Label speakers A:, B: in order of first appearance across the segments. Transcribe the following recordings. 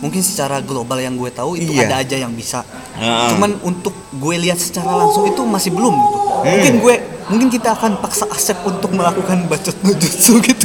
A: mungkin secara global yang gue tahu itu
B: Iya.
A: ada aja yang bisa
B: Heeh.
A: cuman untuk gue lihat secara langsung itu masih belum gitu
B: Hmm.
A: mungkin gue mungkin kita akan paksa Asep untuk melakukan bacot no jutsu gitu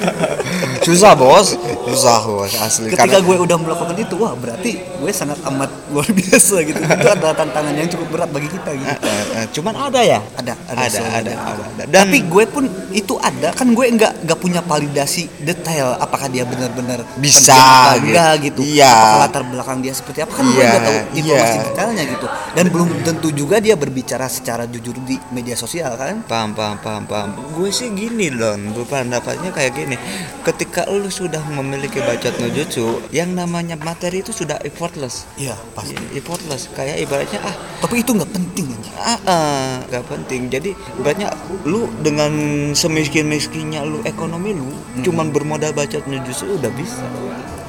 B: susah bos susah bos asli.
A: Ketika gue udah melakukan itu wah berarti gue sangat amat luar biasa gitu. Itu adalah tantangan yang cukup berat bagi kita gitu.
B: Eh, eh, eh, cuman ada ya?
A: Ada
B: ada
A: selalu
B: ada ada, ada. dan
A: tapi gue pun itu ada. Kan gue nggak nggak punya validasi detail apakah dia benar-benar
B: Bisa,
A: atau
B: gitu.
A: enggak gitu.
B: Iya.
A: apakah latar belakang dia seperti apa? Kan gue
B: Iya,
A: nggak tahu informasi
B: iya.
A: detailnya gitu. Dan belum tentu juga dia berbicara secara jujur di media sosial kan?
B: Paham paham paham paham. Gue sih gini Don pendapatnya kayak gini. Ketika lu sudah memiliki bacot no jutsu yang namanya materi itu sudah effortless.
A: Iya pasti.
B: Effortless. Kayak ibaratnya ah.
A: Tapi itu nggak penting aja
B: ah, ah, nggak penting. Jadi ibaratnya lu dengan semiskin miskinnya lu ekonomi lu
A: Hmm.
B: cuman bermodal bacot no jutsu udah bisa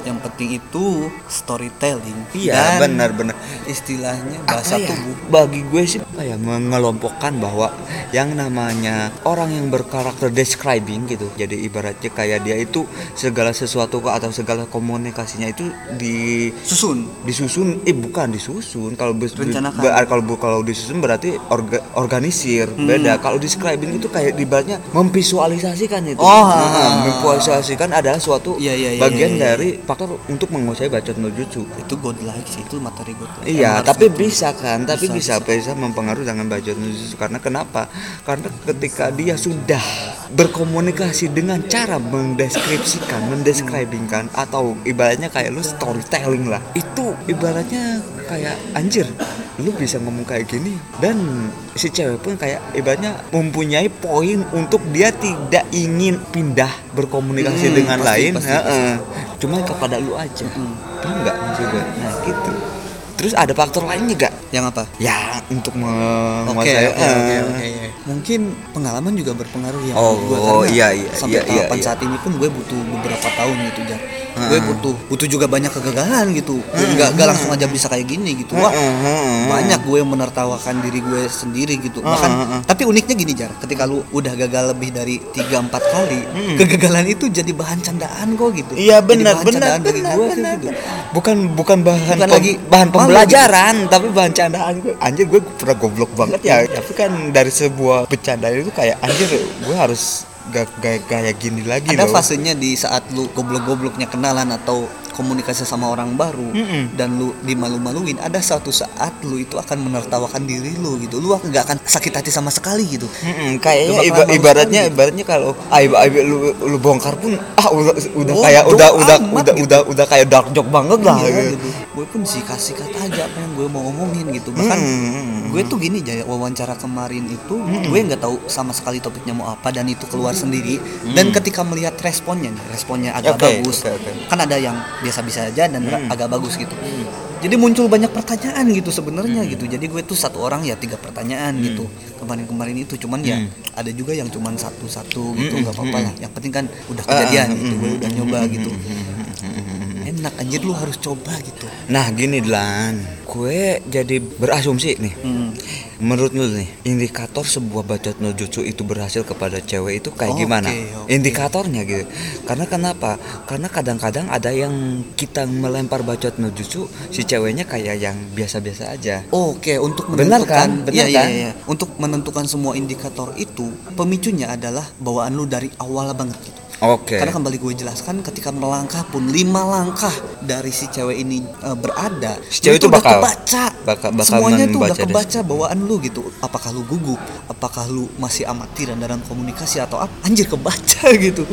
A: yang penting itu storytelling.
B: Iya
A: dan
B: benar benar.
A: istilahnya bahasa
B: ya,
A: tubuh.
B: Bagi gue sih apa ya mengelompokkan bahwa yang namanya orang yang berkarakter describing gitu jadi ibaratnya kayak dia itu segala sesuatu atau segala komunikasinya itu di
A: susun.
B: disusun. Eh bukan disusun. Kalau bes-
A: Rencanakan.
B: be- kalau kalau disusun berarti orga- organisir. Beda. Kalau describing itu kayak ibaratnya memvisualisasikan itu.
A: Oh,
B: Nah,
A: ah.
B: memvisualisasikan adalah suatu
A: Iya, iya, iya,
B: bagian
A: iya, iya.
B: dari faktor untuk menguasai bacot no jutsu
A: itu godlike sih itu materi godlike
B: Iya,
A: Emang
B: tapi bisa kan, tapi
A: Bisa,
B: bisa bisa, mempengaruhi dengan bacot nujutsu karena kenapa? Karena ketika dia sudah berkomunikasi dengan cara mendeskripsikan, mendescribingkan atau ibaratnya kayak lu storytelling lah. Itu ibaratnya kayak anjir, lu bisa ngomong kayak gini dan si cewek pun kayak ibaratnya mempunyai poin untuk dia tidak ingin pindah berkomunikasi
A: Hmm,
B: dengan
A: pasti,
B: lain,
A: pasti,
B: heeh. cuma kepada lu aja. Paham nggak maksud gue? Nah gitu. Terus ada faktor lainnya gak?
A: yang apa
B: Ya untuk menguasai
A: oke, oke,
B: eh,
A: oke. Mungkin pengalaman juga berpengaruh ya
B: Oh,
A: gue karena
B: iya, iya,
A: sampai
B: iya, iya,
A: tahapan
B: iya.
A: saat ini pun gue butuh beberapa tahun gitu Jar. Gue butuh butuh juga banyak kegagalan gitu. Gue nggak nggak langsung aja bisa kayak gini gitu. Wah, banyak gue menertawakan diri gue sendiri gitu. Bahkan tapi uniknya gini Jar, ketika lu udah gagal lebih dari 3 4 kali, kegagalan itu jadi bahan candaan kok gitu.
B: Iya benar
A: bahan
B: benar benar,
A: gitu.
B: Bukan bukan bahan
A: Bukan lagi
B: bahan pembelajaran tapi bahan candaan gue. Anjir gue pernah goblok banget ya. Tapi kan dari sebuah bercandaan itu kayak anjir gue harus gak gaya, gaya gini lagi
A: ada
B: loh.
A: fasenya di saat lu goblok-gobloknya kenalan atau komunikasi sama orang baru
B: Mm-mm.
A: dan lu dimalu-maluin ada suatu saat lu itu akan menertawakan diri lu gitu lu nggak akan sakit hati sama sekali gitu
B: Mm-mm, kayaknya
A: Lu bakalan
B: iba- ibaratnya
A: sekali.
B: ibaratnya kalau aib aib lu lu bongkar pun ah udah udah
A: Oh,
B: kayak udah udah
A: amat
B: udah
A: gitu.
B: udah udah kayak dark joke banget lah
A: Iya,
B: gitu.
A: gitu. gue pun sikat-sikat aja apa yang gue mau ngomongin gitu bahkan
B: Hmm.
A: gue tuh gini Jaya wawancara kemarin itu gue nggak tahu sama sekali topiknya mau apa dan itu keluar sendiri dan ketika melihat responnya responnya agak
B: Oke,
A: bagus
B: oke, oke.
A: kan ada yang biasa-biasa aja dan agak bagus gitu. Jadi muncul banyak pertanyaan gitu sebenarnya gitu. Jadi gue tuh satu orang ya tiga pertanyaan gitu. Kemarin-kemarin itu cuman ya ada juga yang cuman satu-satu gitu nggak apa-apa lah. Yang penting kan udah kejadian gitu gue udah nyoba gitu. enak anjir lu harus coba gitu.
B: Nah gini Lan, gue jadi berasumsi nih.
A: Hmm.
B: Menurut lu nih, indikator sebuah bacot no jutsu itu berhasil kepada cewek itu kayak
A: Oke,
B: gimana?
A: oke.
B: Indikatornya gitu. Karena kenapa? Karena kadang-kadang ada yang kita melempar bacot no jutsu, si ceweknya kayak yang biasa-biasa aja.
A: Oke, untuk
B: Benar
A: menentukan,
B: kan? Benar
A: Iya, iya,
B: kan?
A: iya. Untuk menentukan semua indikator itu, pemicunya adalah bawaan lu dari awal banget gitu.
B: Oke.
A: Karena kembali gue jelaskan, ketika melangkah pun lima langkah dari si cewek ini eh, berada,
B: Si cewek
A: itu
B: itu
A: udah
B: bakal-
A: kebaca,
B: bakal- bakal
A: semuanya tuh udah
B: membaca deh.
A: kebaca bawaan lu gitu. Apakah lu gugup, apakah lu masih amatiran dalam komunikasi atau apa? Anjir kebaca gitu.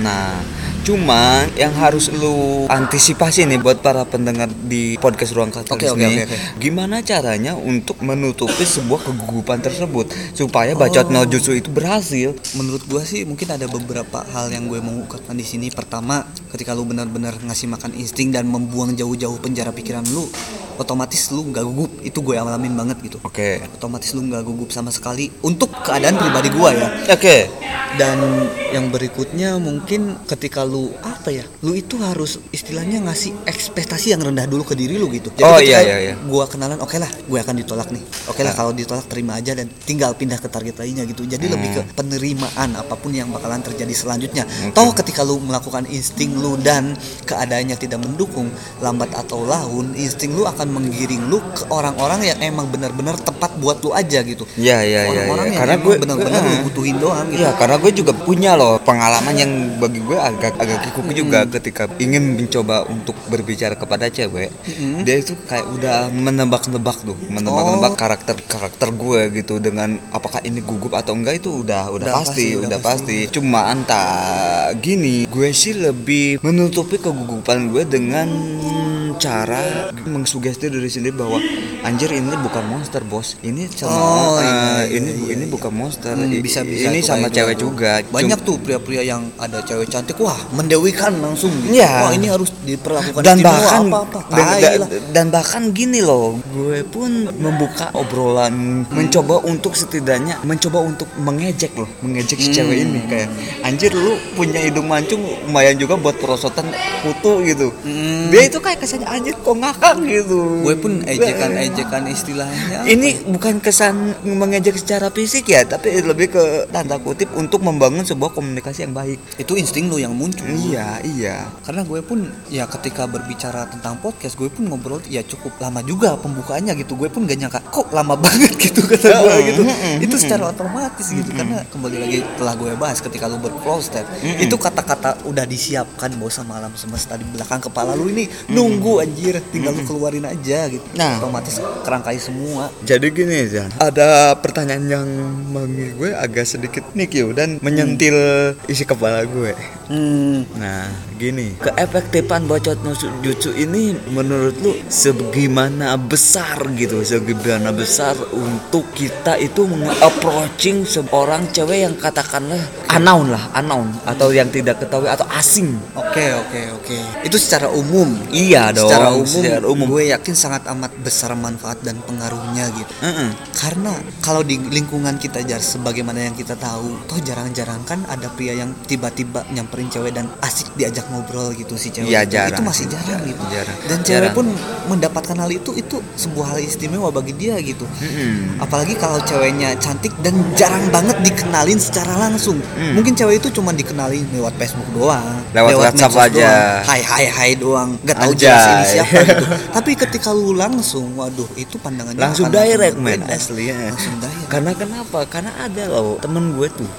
B: Nah, cuman yang harus lu antisipasi nih buat para pendengar di podcast ruang katalis
A: Oke, oke,
B: nih,
A: oke, oke.
B: gimana caranya untuk menutupi sebuah kegugupan tersebut supaya bacot no jutsu itu berhasil?
A: Menurut gua sih mungkin ada beberapa hal yang gue mau ungkapkan di sini. Pertama, ketika lu benar-benar ngasih makan insting dan membuang jauh-jauh penjara pikiran lu, otomatis lu nggak gugup itu gue alamin banget gitu
B: Oke.
A: otomatis lu nggak gugup sama sekali untuk keadaan pribadi gue ya
B: Oke.
A: dan yang berikutnya mungkin ketika lu apa ya lu itu harus istilahnya ngasih ekspektasi yang rendah dulu ke diri lu gitu
B: Oh,
A: ketika
B: iya, iya, iya.
A: gua kenalan oke lah gue akan ditolak nih oke lah
B: Ah.
A: kalau ditolak terima aja dan tinggal pindah ke target lainnya gitu jadi lebih ke
B: Hmm.
A: penerimaan apa pun yang bakalan terjadi selanjutnya toh ketika lu melakukan insting lu dan keadaannya tidak mendukung lambat atau laun insting lu akan menggiring lu ke orang-orang yang emang benar-benar tepat buat lu aja gitu
B: Iya iya iya.
A: orang-orang
B: iya.
A: yang
B: Karena gue
A: benar-benar lu
B: Heeh.
A: butuhin doang gitu
B: Iya, karena gue juga punya loh pengalaman yang bagi gue agak agak kikuk juga ketika ingin mencoba untuk berbicara kepada cewek. Dia itu kayak udah menebak-nebak tuh, menebak-nebak
A: Oh.
B: karakter karakter gue gitu dengan apakah ini gugup atau enggak itu udah udah,
A: Udah
B: pasti,
A: pasti, udah
B: udah pasti. Cuma entah gini, gue sih lebih menutupi kegugupan gue dengan cara mengsugesti diri sendiri bahwa anjir ini bukan monster bos. Ini sama
A: Oh, iya, iya,
B: ini
A: iya,
B: ini
A: iya.
B: bukan monster.
A: Hmm, bisa bisa
B: ini sama cewek
A: gitu.
B: juga.
A: Banyak tuh pria-pria yang ada cewek cantik. Wah mendewikan langsung gitu.
B: Iya.
A: wah ini harus diperlakukan
B: dan bahkan
A: apa-apa
B: dan,
A: Tai
B: dan- dan bahkan gini loh gue pun membuka obrolan mencoba untuk setidaknya mencoba untuk mengejek loh mengejek si cewek
A: Hmm.
B: ini. Kayak anjir lu punya hidung mancung lumayan juga buat perosotan kutu gitu.
A: Hmm.
B: dia itu kayak kesannya anjir kok ngakak gitu.
A: Gue pun ejekan-ejekan istilahnya
B: ini bukan kesan mengejek secara fisik ya tapi lebih ke tanda kutip untuk membangun sebuah komunikasi yang baik.
A: Itu insting lu yang muncul.
B: Iya iya.
A: Karena gue pun ya ketika berbicara tentang podcast gue pun ngobrol ya cukup lama juga pembukaannya gitu. Gue pun gak nyangka kok lama banget gitu kata gue gitu. itu secara otomatis gitu karena kembali lagi telah gue bahas ketika lu berflow step itu kata-kata udah disiapkan bos sama alam semesta di belakang kepala lu ini. Nunggu anjir tinggal lu keluarin aja gitu.
B: Nah.
A: otomatis kerangkai semua
B: Jadi gini Zan, ada pertanyaan yang mengi gue agak sedikit nikyu dan menyentil isi kepala gue.
A: hmm
B: Nah, gini, keefektifan bacot no jutsu ini menurut lu sebagaimana besar gitu, sebagaimana besar untuk kita itu approaching seorang cewek yang katakanlah unknown lah, unknown atau yang tidak ketahui atau asing.
A: Oke oke oke. Itu secara umum.
B: Iya dong,
A: Secara umum,
B: secara umum.
A: gue yakin sangat amat besar manfaat dan pengaruhnya gitu.
B: Heeh.
A: Karena kalau di lingkungan kita jar sebagaimana yang kita tahu, toh jarang-jarang kan ada pria yang tiba-tiba nyamperin cewek dan asik diajak ngobrol gitu si cewek. Itu.
B: jarang
A: Itu masih
B: sih,
A: jarang,
B: jarang,
A: gitu.
B: jarang.
A: Dan cewek
B: Jarang.
A: pun mendapatkan hal itu itu sebuah hal istimewa bagi dia gitu.
B: Mm-mm.
A: Apalagi kalau ceweknya cantik dan jarang banget dikenalin secara langsung. Mungkin cewek itu cuma dikenalin lewat Facebook doang,
B: Hmm. Lewat WhatsApp aja.
A: doang. Hai hai hai doang, nggak tahu jelas ini siapa gitu. Tapi ketika lu langsung, waduh itu pandangannya
B: langsung direct men. asli ya.
A: Langsung direct.
B: karena kenapa? Karena ada loh temen gue tuh